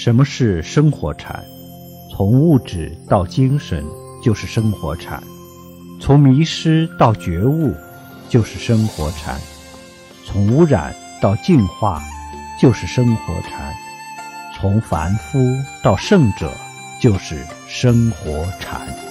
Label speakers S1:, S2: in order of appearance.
S1: 什么是生活禅？从物质到精神就是生活禅。从迷失到觉悟就是生活禅。从污染到净化就是生活禅。从凡夫到圣者就是生活禅。